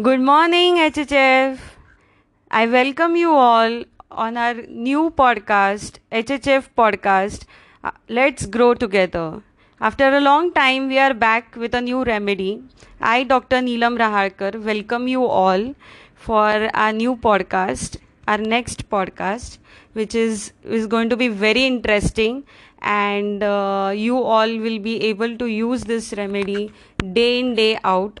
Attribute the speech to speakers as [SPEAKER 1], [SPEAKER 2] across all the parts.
[SPEAKER 1] Good morning, HHF. I welcome you all on our new podcast, HHF podcast. Uh, Let's grow together. After a long time, we are back with a new remedy. I, Dr. Neelam Raharkar, welcome you all for our new podcast, our next podcast, which is, is going to be very interesting. And uh, you all will be able to use this remedy day in, day out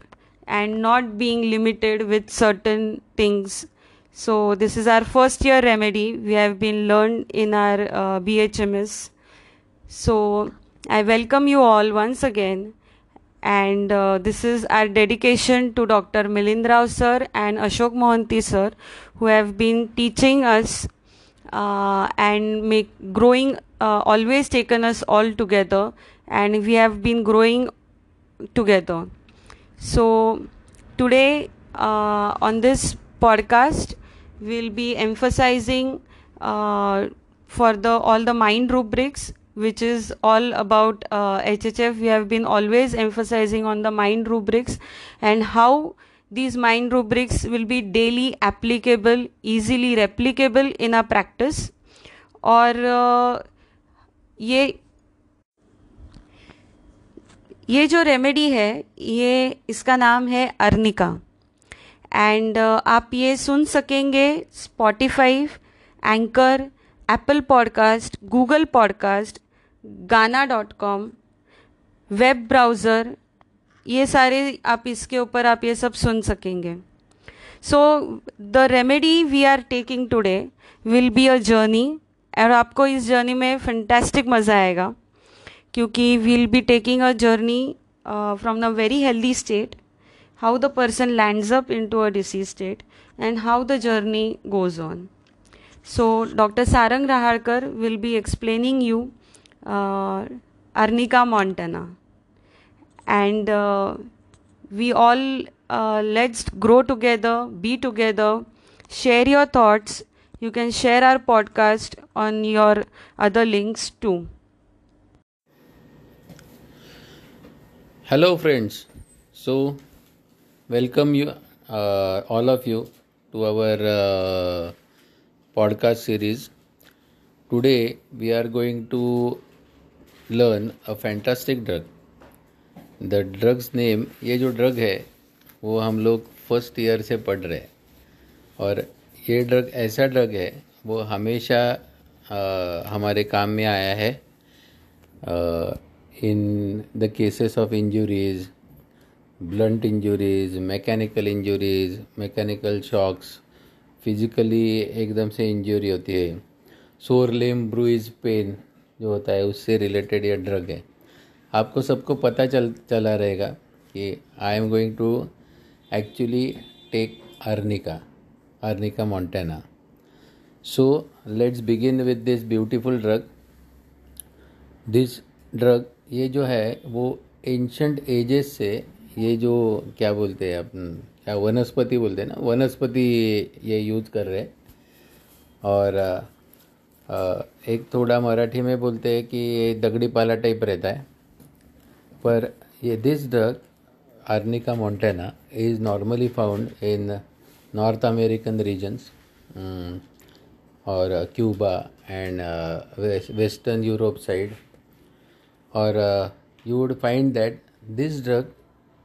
[SPEAKER 1] and not being limited with certain things. So this is our first year remedy. We have been learned in our uh, bhms so i welcome you all once again. And uh, this is our dedication to dr milind rao sir and ashok mohanty sir who have been teaching us uh, and make growing uh, always taken us all together. And we have been growing together so, today uh, on this podcast, we'll be emphasizing uh, for the all the mind rubrics, which is all about uh, HHF. We have been always emphasizing on the mind rubrics and how these mind rubrics will be daily applicable, easily replicable in our practice. और uh, ये ये जो remedy है, ये इसका नाम है arnica. And आप ये सुन सकेंगे Spotify Anchor Apple podcast Google podcast Gaana dot com web browser ये सारे आप इसके ऊपर आप ये सब सुन सकेंगे। So the remedy we are taking today will be a journey और आपको इस जर्नी में फंटेस्टिक मज़ा आएगा। क्योंकि we'll be taking a journey from the very healthy state how the person lands up into a disease state and how the journey goes on so doctor Sarang Rahadkar will be explaining you arnica montana and uh, we all uh, let's grow together be together share your thoughts you can share our podcast on your other links too
[SPEAKER 2] Hello friends so welcome you all of you to our podcast series today we are going to learn a fantastic drug the drugs name ये जो drug है वो हम लोग first year से पढ़ रहे हैं। और ये ड्रग ऐसा ड्रग है वो हमेशा uh, हमारे काम में आया है। Uh, in the cases of injuries, blunt injuries, mechanical injuries, mechanical shocks, physically एकदम से इंजरी होती है। सोर लेम ब्रूइज पेन जो होता है उससे रिलेटेड ये ड्रग है। आपको सबको पता चल चला रहेगा कि I am going to actually take Arnica Arnica Montana so let's begin with this beautiful drug this drug ये जो है, वो एंशंट एजेस से ये जो, क्या बोलते हैं अपन, क्या वनस्पति बोलते हैं ना, वनस्पति ये यूज़ कर रहे हैं। और एक थोड़ा मराठी में बोलते हैं कि ये दगड़ी पाला टाइप रहता है। पर ये this drug Arnica Montana is normally found in North American regions और Cuba and western Europe side uh, you would find that this drug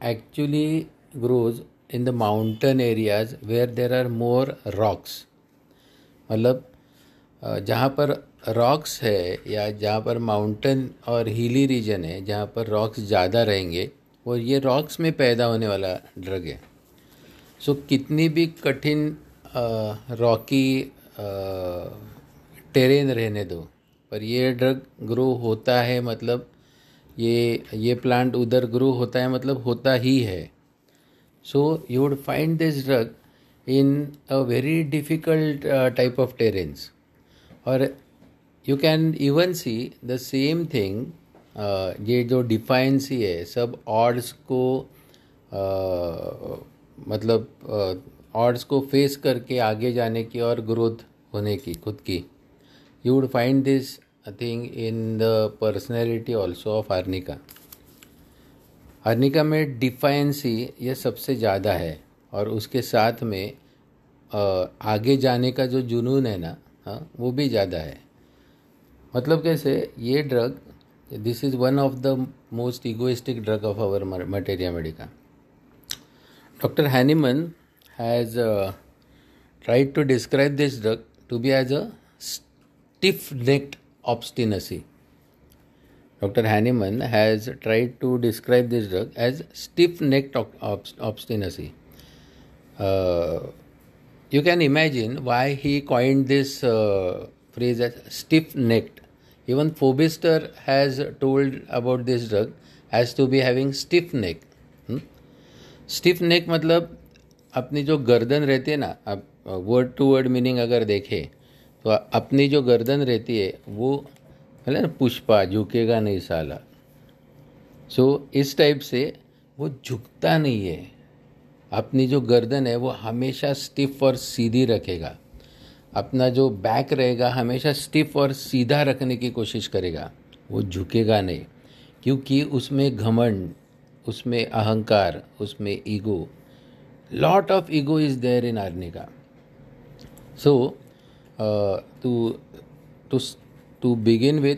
[SPEAKER 2] actually grows in the mountain areas where there are more rocks. मतलब जहाँ पर rocks है या जहाँ पर mountain और hilly region है जहाँ पर रॉक्स ज़्यादा रहेंगे और ये रॉक्स में पैदा होने वाला ड्रग है। सो so, कितनी भी कठिन रॉकी टेरेन रहने दो पर ये ड्रग ग्रो होता है मतलब ये ये प्लांट उधर ग्रो होता है मतलब होता ही है। So you would find this drug in a very difficult type of terrains और you can even see the same thing ये जो डिफाइंसी है सब ऑर्ड्स को uh, मतलब ऑर्ड्स uh, को फेस करके आगे जाने की और ग्रोथ होने की खुद की। You would find this thing in the personality also of Arnica Arnica में डिफाइंसी ये सबसे ज़्यादा है और उसके साथ में आगे जाने का जो जुनून है ना हाँ वो भी ज़्यादा है। मतलब कैसे, ये drug this is one of the most egoistic drug of our materia medica doctor Hahnemann has tried to describe this drug to be as a stiff necked obstinacy. Dr. Hahnemann has tried to describe this drug as stiff necked obstinacy. Uh, you can imagine why he coined this uh, phrase as stiff necked. Even Phobister has told about this drug as to be having stiff neck. Stiff hmm? Neck मतलब अपनी जो गर्दन रहती है ना आप word to word meaning अगर देखें तो अपनी जो गर्दन रहती है वो है ना पुष्पा झुकेगा नहीं साला। सो so, इस टाइप से वो झुकता नहीं है। अपनी जो गर्दन है वो हमेशा स्टिफ और सीधी रखेगा। अपना जो बैक रहेगा हमेशा स्टिफ और सीधा रखने की कोशिश करेगा। वो झुकेगा नहीं क्योंकि उसमें घमंड उसमें अहंकार उसमें ego lot of ego is there in Arnica so to to to begin with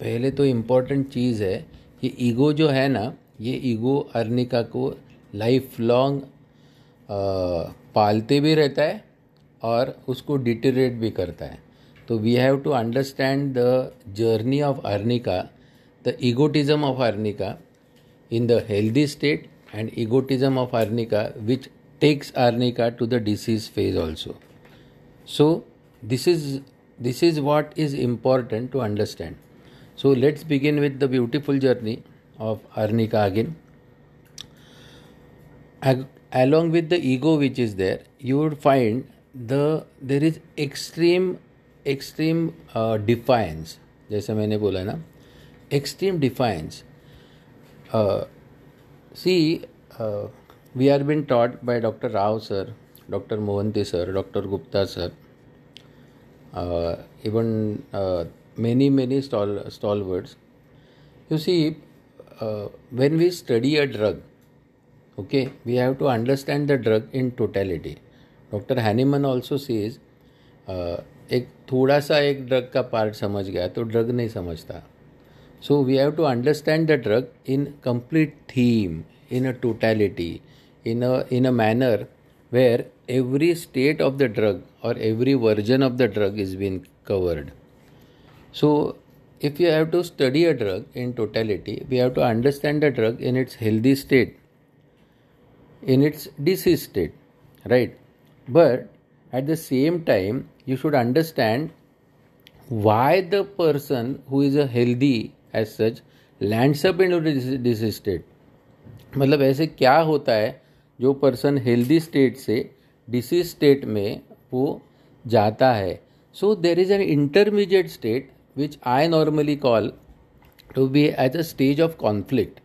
[SPEAKER 2] पहले तो इम्पोर्टेंट चीज़ है कि ईगो जो है ना, ये ईगो अर्निका को लाइफ लॉन्ग पालते भी रहता है और उसको डिटेरेट भी करता है। तो we have to understand the journey of Arnica the egotism of Arnica in the healthy state and egotism of Arnica which takes Arnica to the disease phase also so this is this is what is important to understand so let's begin with the beautiful journey of arnika again Ag- along with the ego which is there you would find the there is extreme extreme uh, defiance जैसे मैंने बोला ना extreme defiance uh, see uh, we are been taught by dr rao sir dr mohanty sir dr gupta sir uh, Even uh, many many stall stalwarts you see uh, when we study a drug okay we have to understand the drug in totality doctor Hahnemann also says एक थोड़ा सा एक drug का part समझ गया तो drug नहीं समझता so we have to understand the drug in complete theme in a totality in a in a manner where every state of the drug or every version of the drug is being covered. So, if you have to study a drug in totality, we have to understand the drug in its healthy state, in its disease state, right? But at the same time, you should understand why the person who is a healthy as such lands up into disease state. मतलब ऐसे क्या होता है जो person healthy state से disease state में वो जाता है। So there is an intermediate state which I normally call to be as a stage of conflict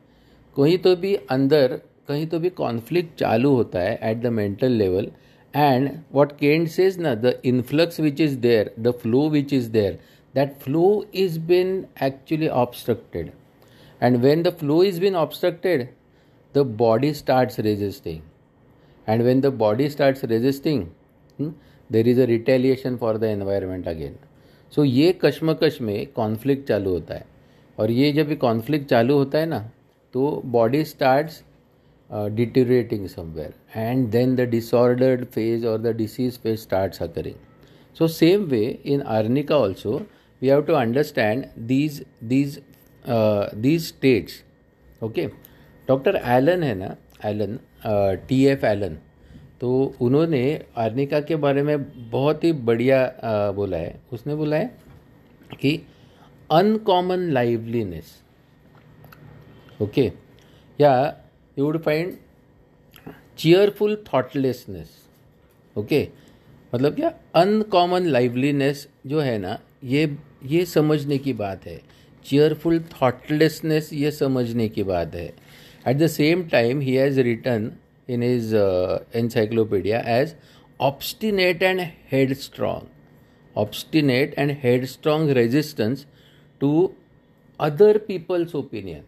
[SPEAKER 2] कहीं तो भी अंदर, कहीं तो भी कॉन्फ्लिक्ट चालू होता है at the mental level and what Kent says ना the influx which is there the flow which is there that flow is been actually obstructed and when the flow is been obstructed the body starts resisting. And when the body starts resisting, there is a retaliation for the environment again. सो ये कश्मकश में conflict चालू होता है। और ये जब कॉन्फ्लिक्ट चालू होता है ना तो body starts deteriorating somewhere and then the disordered phase और the disease phase starts occurring so same way in Arnica also we have to understand these these these states okay doctor Allen है ना? Allen T F Allen. तो उन्होंने arnica के बारे में बहुत ही बढ़िया बोला है। उसने बोला है कि अनकॉमन लाइवलीनेस ओके या you would find cheerful thoughtlessness okay मतलब क्या अनकॉमन लाइवलीनेस जो है ना, ये ये समझने की बात है। चीयरफुल थॉटलेसनेस ये समझने की बात है। At the same time, he has written in his uh, encyclopedia as obstinate and headstrong. Obstinate and headstrong resistance to other people's opinion.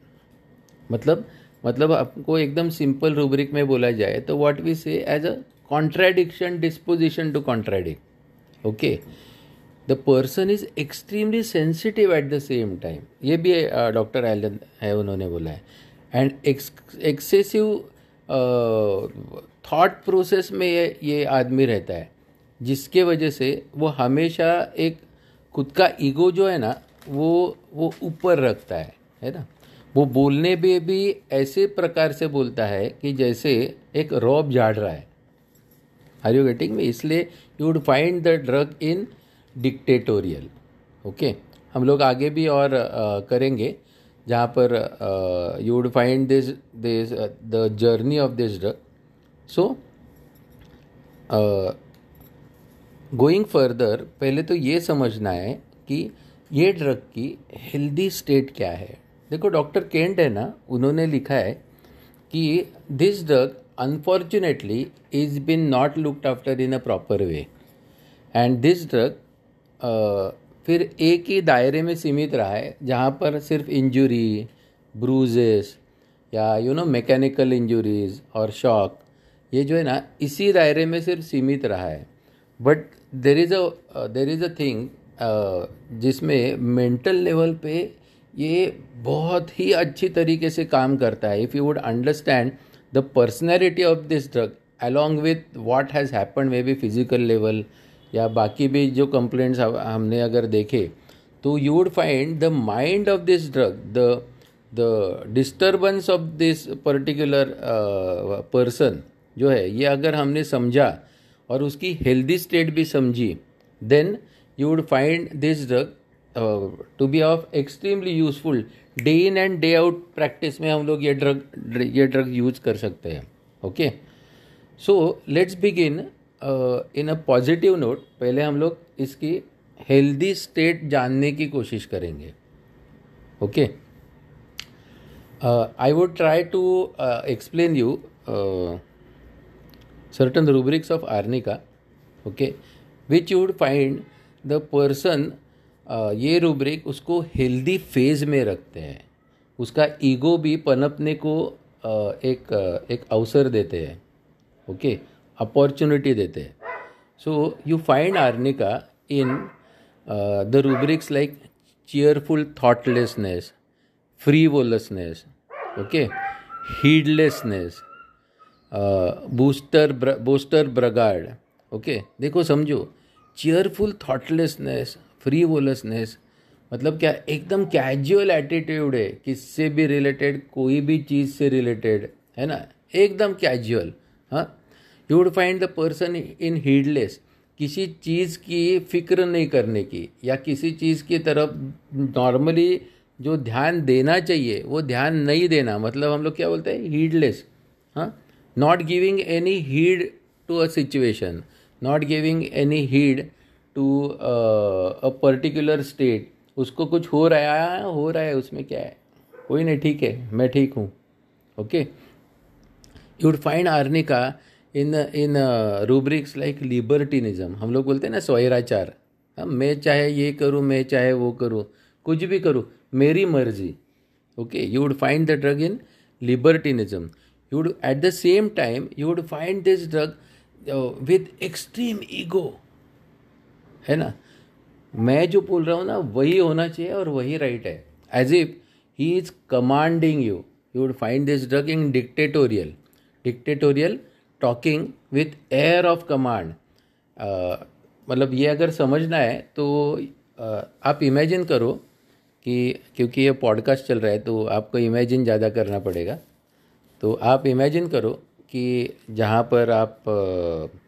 [SPEAKER 2] मतलब मतलब आपको एकदम सिंपल रूब्रिक में बोला जाए तो what we say as a contradiction disposition to contradict okay the person is extremely sensitive at the same time ये भी डॉक्टर एलन है उन्होंने बोला है एंड एक्सेसिव थॉट प्रोसेस में ये ये आदमी रहता है। जिसके वजह से वो हमेशा एक खुद का ईगो जो है ना वो वो ऊपर रखता है है ना? वो बोलने में भी ऐसे प्रकार से बोलता है कि जैसे एक रॉब झाड़ रहा है। आर यू गेटिंग में इसलिए you would find the drug in dictatorial okay हम लोग आगे भी और uh, करेंगे। जहाँ पर you would find this this the journey of this drug so going further पहले तो ये समझना है कि ये ड्रग की हेल्दी स्टेट क्या है। देखो डॉक्टर केंट है ना, उन्होंने लिखा है कि this drug unfortunately is been not looked after in a proper way and this drug फिर एक ही दायरे में सीमित रहा है, जहाँ पर सिर्फ़ इंजुरी ब्रूजेस या यू नो मैकेनिकल इंजुरीज और शॉक ये जो है ना, इसी दायरे में सिर्फ़ सीमित रहा है। But there is a there is a thing जिसमें मेंटल लेवल पे ये बहुत ही अच्छी तरीके से काम करता है। If you would understand the personality of this drug along with what has happen may be physical level या बाकी भी जो कंप्लेंट्स हमने अगर देखे तो you would find the mind of this drug the the disturbance of this particular person जो है, ये अगर हमने समझा और उसकी हेल्दी स्टेट भी समझी then you would find this drug to be of extremely useful day in and day out practice में हम लोग ये ड्रग ये ड्रग यूज़ कर सकते हैं okay so let's begin in a positive note पहले हम लोग इसकी हेल्दी स्टेट जानने की कोशिश करेंगे। Okay I would try to explain you certain rubrics of Arnica okay which you would find the person ये रूब्रिक उसको हेल्दी फ़ेज़ में रखते हैं। उसका ईगो भी पनपने को uh, एक uh, एक अवसर देते हैं। Okay okay? अपॉर्चुनिटी देते so you find Arnica in the rubrics like cheerful thoughtlessness frivolousness okay heedlessness boaster boaster braggart okay देखो समझो चीयरफुल थॉटलेसनेस फ्रीवोलसनेस मतलब क्या एकदम कैजुअल एटीट्यूड है, किससे भी रिलेटेड कोई भी चीज़ से रिलेटेड है ना, एकदम कैजुअल हाँ? You would find the person in heedless किसी चीज़ की फ़िक्र नहीं करने की, या किसी चीज़ की तरफ़ नॉर्मली जो ध्यान देना चाहिए, वो ध्यान नहीं देना। मतलब हम लोग क्या बोलते हैं? हीडलेस हाँ? Not giving any heed to a situation not giving any heed to a particular state उसको कुछ हो रहा है, हो रहा है, उसमें क्या है? कोई नहीं, ठीक है, मैं ठीक हूँ okay you would find Arnica in in rubrics like libertinism हम लोग बोलते हैं ना स्वैराचार। हाँ मैं चाहे ये करूँ, मैं चाहे वो करूँ, कुछ भी करूँ, मेरी मर्ज़ी। Okay you would find the drug in libertinism you would at the same time you would find this drug with extreme ego है ना? मैं जो बोल रहा हूँ ना, वही होना चाहिए और वही राइट है। As if he is commanding you you would find this drug in dictatorial dictatorial talking with air of command. मतलब ये अगर समझना है तो uh, आप इमेजिन करो कि क्योंकि ये पॉडकास्ट चल रहा है तो आपको इमेजिन ज़्यादा करना पड़ेगा। तो आप इमेजिन करो कि जहाँ पर आप uh,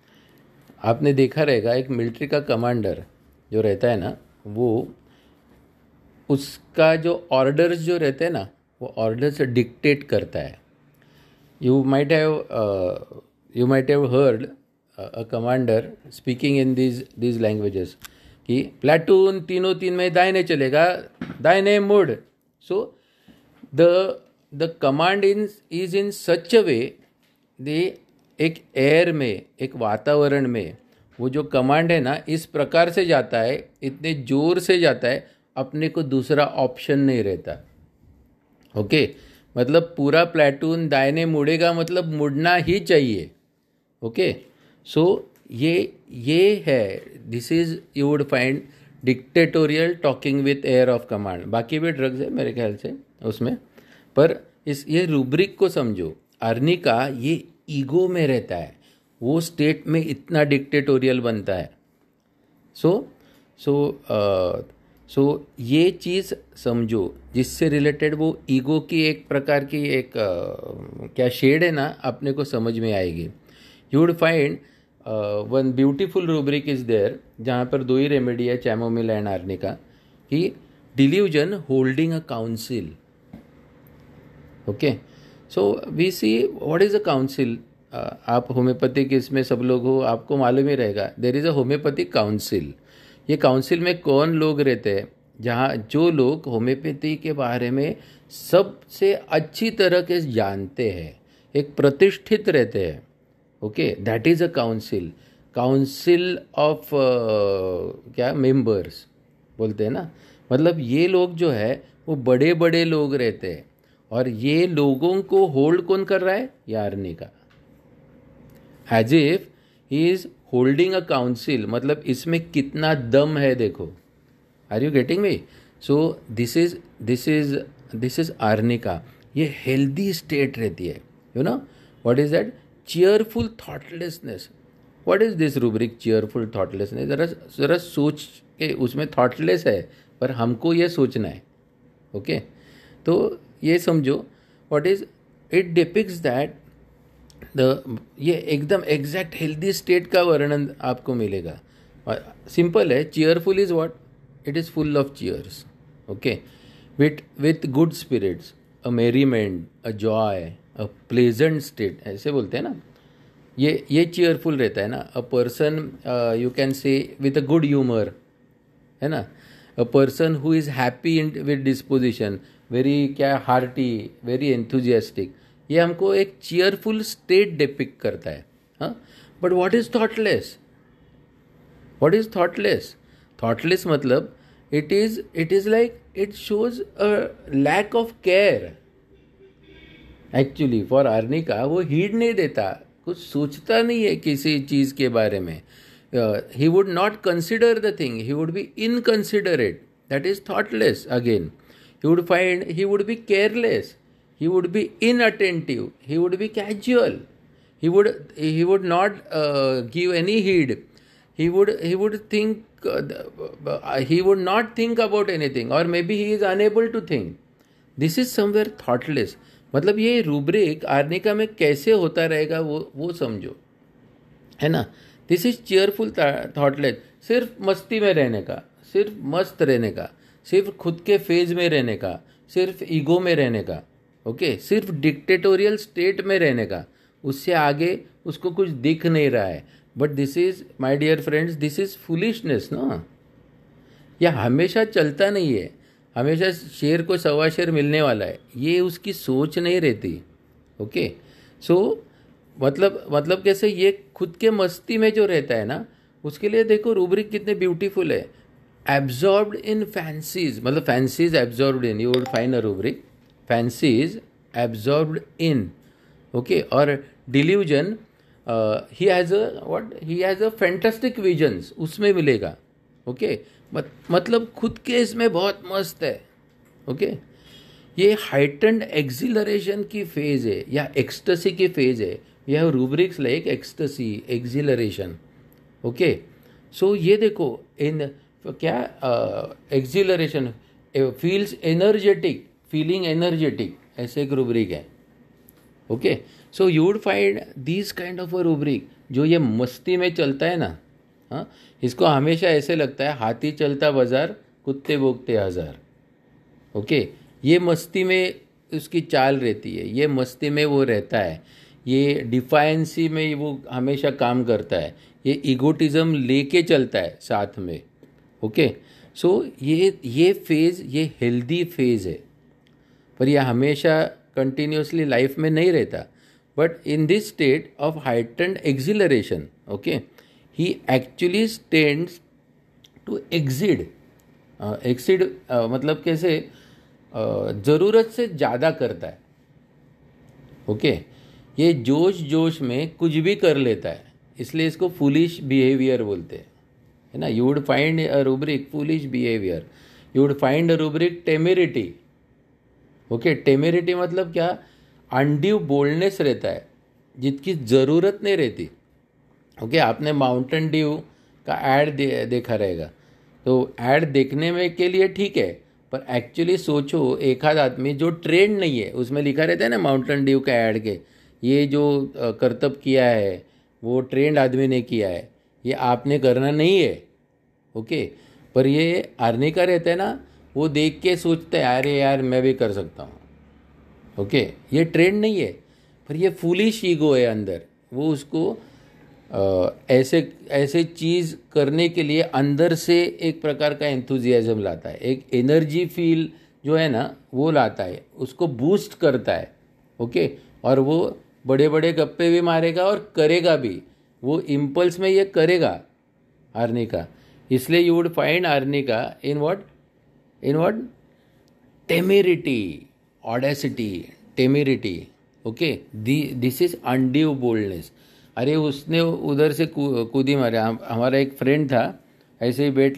[SPEAKER 2] आपने देखा रहेगा एक मिलिट्री का कमांडर जो रहता है ना वो उसका जो ऑर्डर्स जो रहते हैं ना वो ऑर्डर्स डिक्टेट करता है। You might have you might have heard a commander speaking in these these languages कि प्लेटून तीनों तीन में दाहिने चलेगा, दाहिने मुड। So the the command in is in such a way they एक एयर में, एक वातावरण में, वो जो कमांड है ना, इस प्रकार से जाता है, इतने ज़ोर से जाता है, अपने को दूसरा ऑप्शन नहीं रहता। ओके मतलब पूरा प्लेटून दायने मुड़ेगा मतलब मुड़ना ही चाहिए। ओके सो ये ये है this is you would find dictatorial talking with air of command बाकी भी ड्रग्स है मेरे ख्याल से उसमें। पर इस ये रूब्रिक को समझो। अर्नी का ये ईगो में रहता है। वो स्टेट में इतना डिक्टेटोरियल बनता है। सो सो सो ये चीज़ समझो जिससे रिलेटेड वो ईगो की एक प्रकार की एक uh, क्या शेड है ना अपने को समझ में आएगी। You would find one beautiful rubric is there जहाँ पर दो ही रेमेडी है चैमोमिल एंड आर्निका कि delusion holding a council okay so we see what is a council आप होम्योपैथिक इसमें सब लोग हो, आपको मालूम ही रहेगा there is a homeopathic council ये काउंसिल में कौन लोग रहते हैं? जहाँ जो लोग होम्योपैथी के बारे में सबसे अच्छी तरह के जानते हैं, एक प्रतिष्ठित रहते हैं okay that is a council council of क्या मेंबर्स बोलते हैं ना? मतलब ये लोग जो है, वो बड़े बड़े लोग रहते हैं। और ये लोगों को होल्ड कौन कर रहा है? यारनी का। As if he is holding a council मतलब इसमें कितना दम है देखो। Are you getting me so this is this is this is Arnica ये हेल्दी स्टेट रहती है। You know what is that cheerful thoughtlessness what is this rubric cheerful thoughtlessness ज़रा ज़रा सोच के उसमें थॉटलेस है, पर हमको ये सोचना है। Okay okay? तो ये समझो what is it depicts that the ये एकदम एग्जैक्ट हेल्दी स्टेट का वर्णन आपको मिलेगा। सिंपल है cheerful is what it is full of cheers okay with with good spirits a merriment a joy a pleasant state ऐसे बोलते हैं ना। ये ये चेयरफुल रहता है ना। A person you can say with a good humour है ना। A person who is happy in with disposition very क्या हार्टी वेरी एंथुजियास्टिक ये हमको एक चेयरफुल स्टेट डिपिक करता है। हाँ? But what is thoughtless what is thoughtless thoughtless मतलब it is it is like it shows a lack of care actually for Arnica वो heed नहीं देता। कुछ सोचता नहीं है किसी चीज़ के बारे में। He would not consider the thing he would be inconsiderate that is thoughtless again he would find he would be careless he would be in attentive he would be casual he would he would not give any heed he would he would think he would not think about any thing और may be he is unable to think this is somewhere thoughtless मतलब ये rubric arnica में कैसे होता रहेगा वो वो समझो। है ना? दिस इज़ चेयरफुल थॉटलेस सिर्फ़ मस्ती में रहने का, सिर्फ़ मस्त रहने का, सिर्फ़ खुद के फ़ेज़ में रहने का, सिर्फ़ ईगो में रहने का ओके सिर्फ़ डिक्टेटोरियल स्टेट में रहने का। उससे आगे उसको कुछ दिख नहीं रहा है। But this is my dear friends this is foolishness ना? यह हमेशा चलता नहीं है। हमेशा शेर को सवा शेर मिलने वाला है। ये उसकी सोच नहीं रहती। ओके? सो मतलब मतलब कैसे ये खुद के मस्ती में जो रहता है ना, उसके लिए देखो रूब्रिक कितने ब्यूटीफुल है। एब्जॉर्ब्ड इन फैंसीज मतलब fancies absorbed in you would find a rubric fancies absorbed in okay? और delusion he has a what he has a fantastic visions उसमें मिलेगा। ओके? okay? मत, मतलब खुद के इसमें बहुत मस्त है ओके ये हाइटेंड एक्सिलरेशन की फ़ेज़ है या एक्सटसी की फ़ेज़ है यह rubrics like ecstasy exhilaration okay so ये देखो इन क्या exhilaration feels energetic feeling energetic ऐसे एक रूब्रिक है okay so you would find this kind of a rubric जो ये मस्ती में चलता है ना हाँ? इसको हमेशा ऐसे लगता है, हाथी चलता बाज़ार, कुत्ते भोगते हज़ार ओके? ये मस्ती में उसकी चाल रहती है, ये मस्ती में वो रहता है। ये डिफाइंसी में वो हमेशा काम करता है। ये ईगोटिज़म लेके चलता है साथ में। ओके? सो ये ये फ़ेज़ ये हेल्दी फ़ेज़ है। पर यह हमेशा कंटिन्यूसली लाइफ में नहीं रहता। But in this state of heightened exhilaration okay? He actually tends to exceed exceed मतलब कैसे uh, ज़रूरत से ज़्यादा करता है। Okay okay? ये जोश जोश में कुछ भी कर लेता है। इसलिए इसको फुलिश बिहेवियर बोलते हैं। है ना? You would find a rubric foolish behaviour you would find a rubric temerity okay temerity मतलब क्या? अनड्यू बोल्डनेस रहता है। जिसकी ज़रूरत नहीं रहती। ओके आपने माउंटेन ड्यू का ऐड दे, देखा रहेगा। तो ऐड देखने में के लिए ठीक है पर एक्चुअली सोचो एक आध आदमी जो ट्रेंड नहीं है उसमें लिखा रहता है ना माउंटेन ड्यू का ऐड के ये जो करतब किया है वो ट्रेंड आदमी ने किया है ये आपने करना नहीं है ओके? पर ये आर्नी का रहता है ना वो देख के सोचते हैं अरे यार मैं भी कर सकता हूँ। ओके? ये ट्रेंड नहीं है पर ये फुलिश ईगो है अंदर वो उसको ऐसे ऐसे चीज़ करने के लिए अंदर से एक प्रकार का एंथुजियाज़म लाता है। एक एनर्जी फील जो है ना, वो लाता है। उसको बूस्ट करता है ओके और वो बड़े बड़े गप्पे भी मारेगा और करेगा भी। वो इम्पल्स में ये करेगा आर्नी का। इसलिए you would find Arnica in what in what temerity audacity temerity okay this is undue boldness अरे उसने उधर से कूदी मारे। हम, हमारा एक फ्रेंड था ऐसे ही बैठ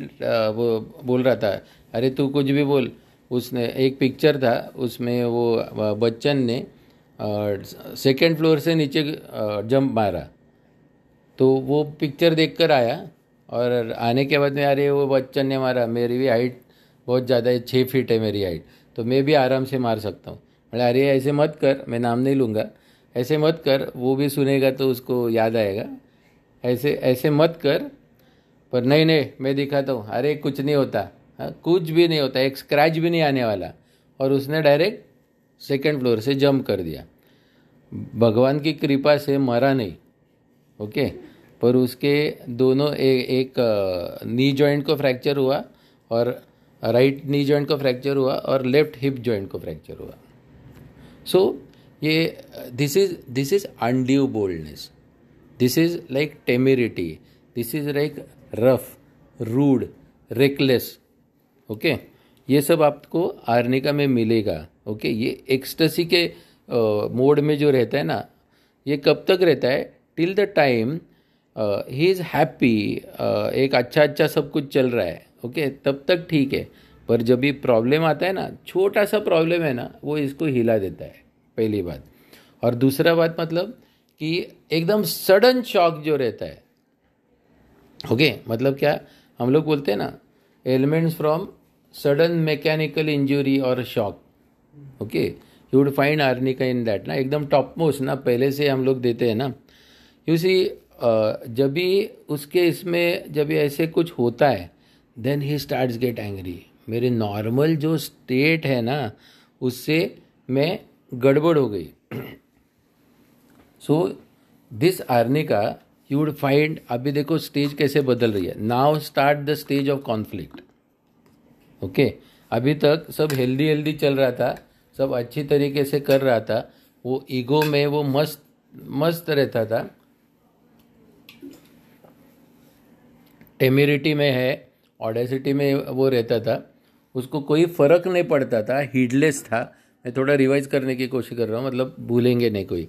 [SPEAKER 2] वो बोल रहा था अरे तू कुछ भी बोल। उसने एक पिक्चर था उसमें वो बच्चन ने सेकेंड फ्लोर से नीचे जंप मारा। तो वो पिक्चर देख कर आया और आने के बाद में अरे वो बच्चन ने मारा मेरी भी हाइट बहुत ज़्यादा है छः फीट है मेरी हाइट तो मैं भी आराम से मार सकता हूँ। अरे ऐसे मत कर मैं नाम नहीं लूँगा। ऐसे मत कर वो भी सुनेगा तो उसको याद आएगा। ऐसे ऐसे मत कर पर नहीं नहीं मैं दिखाता हूँ। अरे कुछ नहीं होता। हाँ कुछ भी नहीं होता एक स्क्रैच भी नहीं आने वाला। और उसने डायरेक्ट सेकेंड फ्लोर से जंप कर दिया। भगवान की कृपा से मरा नहीं ओके? पर उसके दोनों ए, एक नी जॉइंट को फ्रैक्चर हुआ और राइट नी जॉइंट को फ्रैक्चर हुआ और लेफ़्ट हिप जॉइंट को फ्रैक्चर हुआ। सो so, ये this is this is undue boldness this is like temerity this is like rough rude reckless okay ये सब आपको आर्निका में मिलेगा। Okay okay? ये एक्सटसी के मोड में जो रहता है ना, ये कब तक रहता है? Till the time he is happy एक अच्छा अच्छा सब कुछ चल रहा है। Okay okay? तब तक ठीक है। पर जब भी प्रॉब्लम आता है ना, छोटा सा प्रॉब्लम है ना, वो इसको हिला देता है। पहली बात। और दूसरा बात मतलब कि एकदम सडन शॉक जो रहता है। ओके? मतलब क्या? हम लोग बोलते हैं ना ailments from sudden mechanical injury और shock okay you would find Arnica in that ना? एकदम टॉप मोस्ट ना? पहले से हम लोग देते हैं ना। यू सी जब भी उसके इसमें जब ऐसे कुछ होता है then he start get angry मेरे नॉर्मल जो स्टेट है ना, उससे मैं गड़बड़ हो गई। So this Arnica you would find अभी देखो स्टेज कैसे बदल रही है। Now start the stage of conflict okay अभी तक सब हेल्दी हेल्दी चल रहा था, सब अच्छी तरीके से कर रहा था, वो ईगो में वो मस्त मस्त रहता था। टेमिरिटी में है ऑडेसिटी में वो रहता था, उसको कोई फ़र्क नहीं पड़ता था हीडलेस था मैं थोड़ा रिवाइज करने की कोशिश कर रहा हूँ मतलब भूलेंगे नहीं कोई।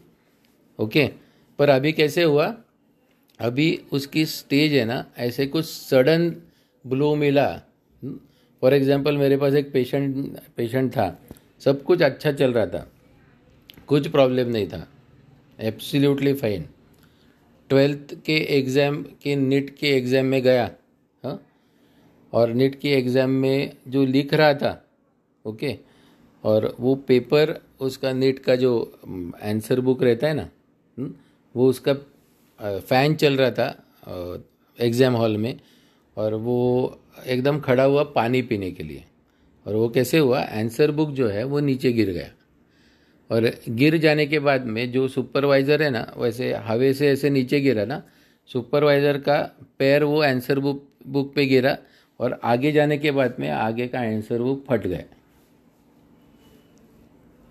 [SPEAKER 2] ओके पर अभी कैसे हुआ? अभी उसकी स्टेज है ना, ऐसे कुछ सडन ब्लो मिला। फॉर एग्जांपल मेरे पास एक पेशेंट पेशेंट था। सब कुछ अच्छा चल रहा था। कुछ प्रॉब्लम नहीं था। एब्सोल्युटली फाइन ट्वेल्थ के एग्ज़ाम के नीट के एग्ज़ाम में गया। हाँ? और नीट के एग्ज़ाम में जो लिख रहा था ओके और वो पेपर उसका नेट का जो आंसर बुक रहता है ना हम्म, वो उसका फ़ैन चल रहा था एग्ज़ाम हॉल में और वो एकदम खड़ा हुआ पानी पीने के लिए। और वो कैसे हुआ? आंसर बुक जो है वो नीचे गिर गया। और गिर जाने के बाद में जो सुपरवाइज़र है ना वैसे हवे से ऐसे नीचे गिरा ना सुपरवाइज़र का पैर वो आंसर बुक बुक पे गिरा और आगे जाने के बाद में आगे का आंसर बुक फट गया।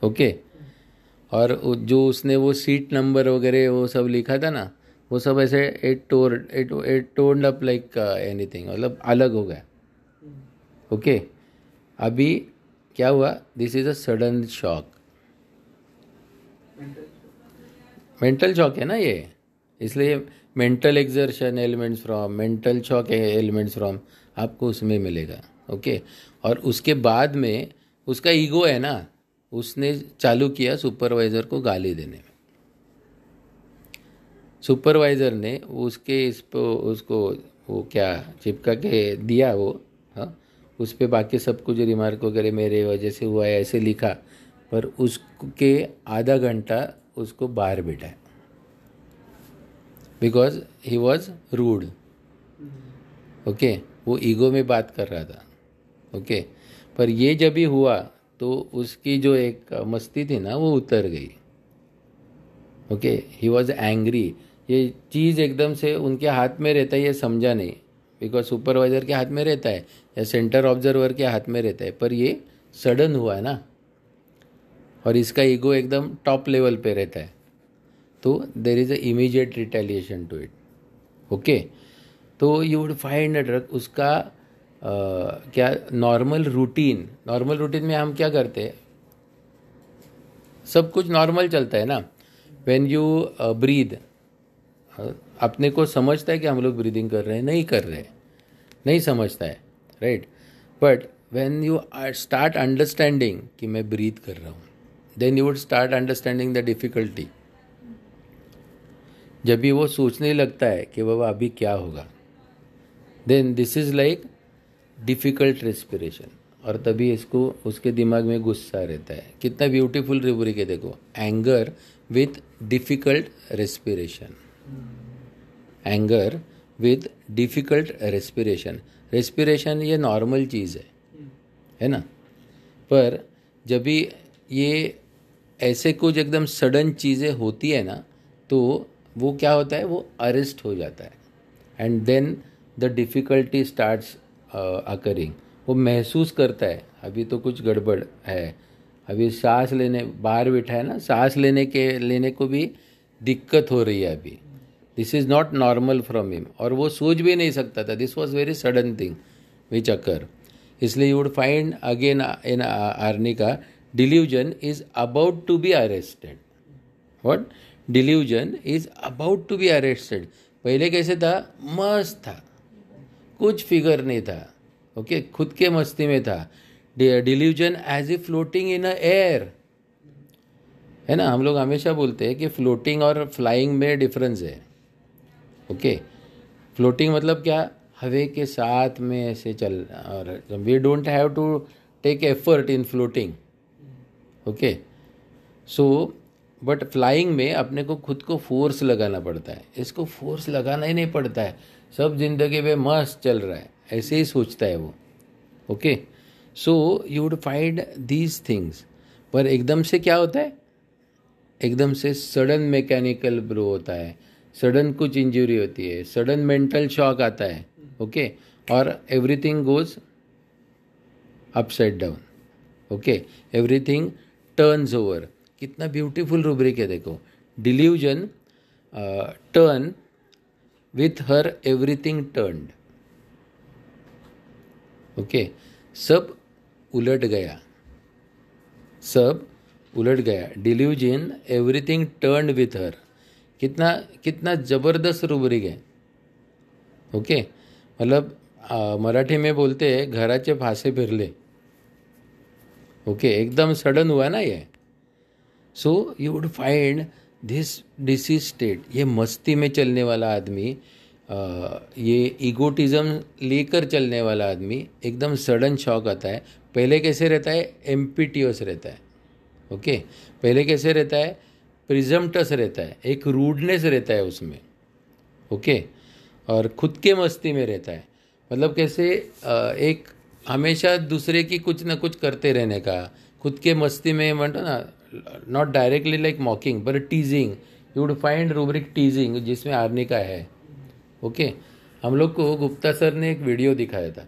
[SPEAKER 2] ओके? और जो उसने वो सीट नंबर वगैरह वो सब लिखा था ना, वो सब ऐसे at tore at at torn up like anything मतलब अलग हो गया। ओके? okay? अभी क्या हुआ? This is a sudden shock mental shock है ना ये? इसलिए mental exertion ailments from mental shock ailments from आपको उसमें मिलेगा। ओके? okay? और उसके बाद में उसका ईगो है ना? उसने चालू किया सुपरवाइज़र को गाली देने में। सुपरवाइज़र ने उसके इस पर उसको वो क्या चिपका के दिया वो हाँ उस पर बाकी सब कुछ रिमार्क वगैरह मेरे वजह से हुआ है ऐसे लिखा पर उसके आधा घंटा उसको बाहर बिठाया। Because he was rude okay वो ईगो में बात कर रहा था। Okay okay? पर ये जब भी हुआ तो उसकी जो एक मस्ती थी ना, वो उतर गई। ओके? ही वॉज़ एंग्री ये चीज़ एकदम से उनके हाथ में रहता है, ये समझा नहीं। बिकॉज़ सुपरवाइज़र के हाथ में रहता है या सेंटर ऑब्जर्वर के हाथ में रहता है। पर ये सडन हुआ है ना। और इसका ईगो एकदम टॉप लेवल पे रहता है। तो there is a immediate retaliation to it okay तो यू वुड फाइंड उसका क्या नॉर्मल रूटीन नॉर्मल रूटीन में हम क्या करते हैं? सब कुछ नॉर्मल चलता है ना? वेन यू ब्रीद अपने को समझता है कि हम लोग ब्रीदिंग कर रहे हैं, नहीं कर रहे हैं। नहीं समझता है right but when you start understanding कि मैं ब्रीथ कर रहा हूँ then you would start understanding the difficulty जब भी वो सोचने लगता है कि बाबा अभी क्या होगा? Then this is like difficult respiration. और तभी इसको, उसके दिमाग में गुस्सा रहता है। कितना ब्यूटीफुल रिवरिक है, देखो। Anger with difficult respiration anger with difficult respiration respiration ये नॉर्मल चीज़ है। है ना? पर जब भी ये ऐसे कुछ एकदम सडन चीज़ें होती है ना तो वो क्या होता है? वो अरेस्ट हो जाता है। And then the difficulty starts occurring वो महसूस करता है, अभी तो कुछ गड़बड़ है। अभी सांस लेने, बाहर बैठा है ना, सांस लेने के, लेने को भी दिक्कत हो रही है अभी। This is not normal from him और वो सोच भी नहीं सकता था। This was very sudden thing which occur इसलिए you would find again in Arnika delusion is about to be arrested what delusion is about to be arrested पहले कैसे था? मस्त था। कुछ फिगर नहीं था ओके? खुद के मस्ती में था। Delusion as a floating in a air है ना? हम लोग हमेशा बोलते हैं कि फ्लोटिंग और फ्लाइंग में डिफरेंस है ओके फ्लोटिंग मतलब क्या? हवे के साथ में ऐसे चल, और we don't have to take effort in floating okay so but flying में अपने को खुद को फोर्स लगाना पड़ता है। इसको फोर्स लगाना ही नहीं पड़ता है। सब ज़िंदगी में मस्त चल रहा है, ऐसे ही सोचता है वो। Okay so you would find these things पर एकदम से क्या होता है? एकदम से सडन मैकेनिकल ब्रो होता है सडन कुछ इंजरी होती है सडन मेंटल शॉक आता है ओके okay? और everything goes upside down okay everything turns over कितना ब्यूटीफुल रूब्रिक है देखो। Delusion turn with her everything turned okay सब उलट गया। सब उलट गया। Delusion everything turn with her कितना कितना ज़बरदस्त रुब्रिक है ओके मतलब मराठी में बोलते हैं, घराचे फासे फिरले। ओके एकदम सडन हुआ ना ये। So you would find this disease state ये मस्ती में चलने वाला आदमी ये ईगोटिज़म लेकर चलने वाला आदमी, एकदम सडन शॉक आता है। पहले कैसे रहता है? एम्पिटियस रहता है। ओके? पहले कैसे रहता है? प्रिजम्टस रहता है। एक रूडनेस रहता है उसमें। ओके? और खुद के मस्ती में रहता है। मतलब कैसे? एक हमेशा दूसरे की कुछ ना कुछ करते रहने का, खुद के मस्ती में मतलब ना not directly like mocking but teasing you would find rubric teasing जिसमें आर्नी का है। ओके हम लोग को गुप्ता सर ने एक वीडियो दिखाया था।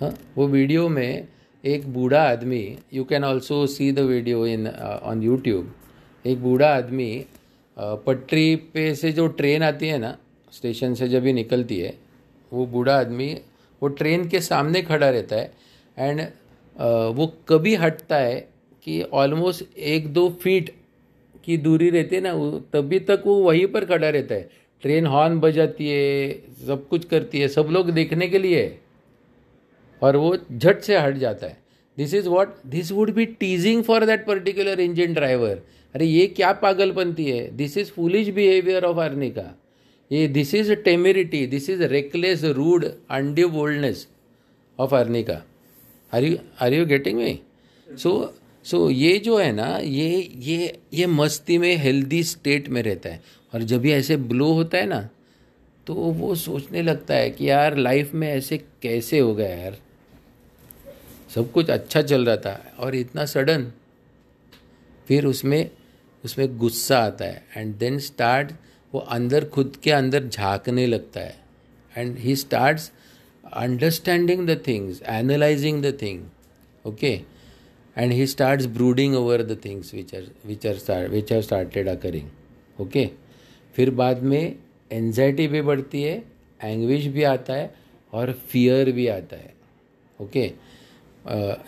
[SPEAKER 2] हाँ? वो वीडियो में एक बूढ़ा आदमी you can also see the video in on YouTube एक बूढ़ा आदमी पटरी पे से जो ट्रेन आती है ना, स्टेशन से जब भी निकलती है, वो बूढ़ा आदमी, वो ट्रेन के सामने खड़ा रहता है एंड वो कभी हटता है कि ऑलमोस्ट एक दो फीट की दूरी रहती है ना तभी तक वो वहीं पर खड़ा रहता है। ट्रेन हॉर्न बजाती है, सब कुछ करती है, सब लोग देखने के लिए। और वो झट से हट जाता है। This is what this would be teasing for that particular engine driver अरे, ये क्या पागलपंती है? This is foolish behaviour of Arnika ये this is temerity this is reckless rude undue boldness of Arnika are you are you getting me so so so, ये जो है ना ये ये ये मस्ती में हेल्दी स्टेट में रहता है। और जब ये ऐसे ब्लो होता है ना तो वो सोचने लगता है कि यार लाइफ में ऐसे कैसे हो गया यार? सब कुछ अच्छा चल रहा था और इतना सडन फिर उसमें उसमें गुस्सा आता है। एंड देन स्टार्ट वो अंदर खुद के अंदर झांकने लगता है। And he starts understanding the things analysing the thing okay and he starts brooding over the things which are which are which are started occurring okay फिर बाद में एनजाइटी भी बढ़ती है एंग्विश भी आता है और फियर भी आता है. ओके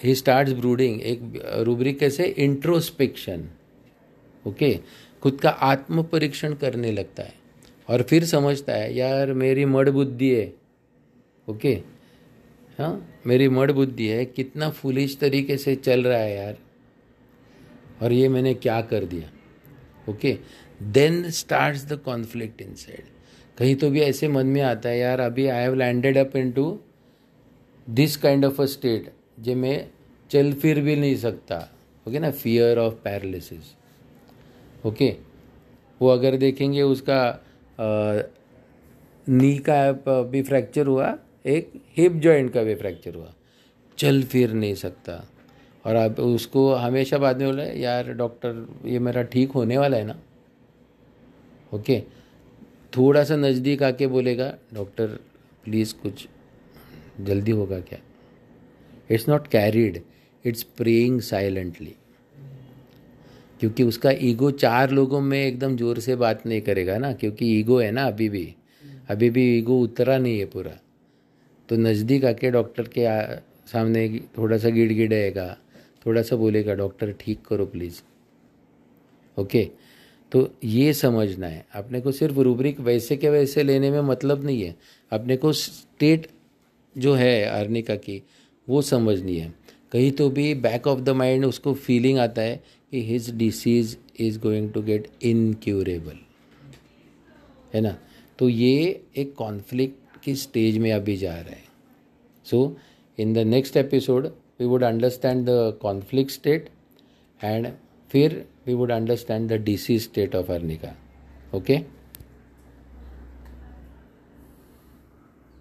[SPEAKER 2] ही स्टार्ट्स ब्रूडिंग एक रूब्रिक कैसे इंट्रोस्पेक्शन ओके खुद का आत्म परीक्षण करने लगता है. और फिर समझता है, यार, मेरी मड़ बुद्धि है. ओके हाँ? मेरी मड़ बुद्धि है, कितना फुलिश तरीके से चल रहा है यार। और ये मैंने क्या कर दिया? Okay? Then start the conflict inside कहीं तो भी ऐसे मन में आता है, यार, अभी I have landed up into this kind of a state जे मैं चल फिर भी नहीं सकता। ओके ना? Fear of paralysis okay? वो अगर देखेंगे, उसका नी का भी फ्रैक्चर हुआ एक हिप जॉइंट का भी फ्रैक्चर हुआ। चल फिर नहीं सकता। और अब उसको हमेशा बाद में बोला यार डॉक्टर ये मेरा ठीक होने वाला है ना? ओके थोड़ा सा नज़दीक आके बोलेगा डॉक्टर प्लीज़ कुछ जल्दी होगा क्या? It's not carried it's praying silently क्योंकि उसका ईगो चार लोगों में एकदम ज़ोर से बात नहीं करेगा ना, क्योंकि ईगो है ना अभी भी। अभी भी ईगो उतरा नहीं है पूरा। तो नज़दीक आके डॉक्टर के आ, सामने थोड़ा सा गिड़ गिड़ेगा थोड़ा सा बोलेगा डॉक्टर ठीक करो प्लीज़। ओके? तो ये समझना है। अपने को सिर्फ़ रूब्रिक वैसे के वैसे लेने में मतलब नहीं है। अपने को स्टेट जो है अर्निका की वो समझनी है। कहीं तो भी बैक ऑफ़ द माइंड उसको फीलिंग आता है कि his disease is going to get incurable है ना? तो ये एक कॉन्फ्लिक्ट की स्टेज में अभी जा रहे हैं? So in the next episode we would understand the conflict state and फिर we would understand the disease state of Arnika okay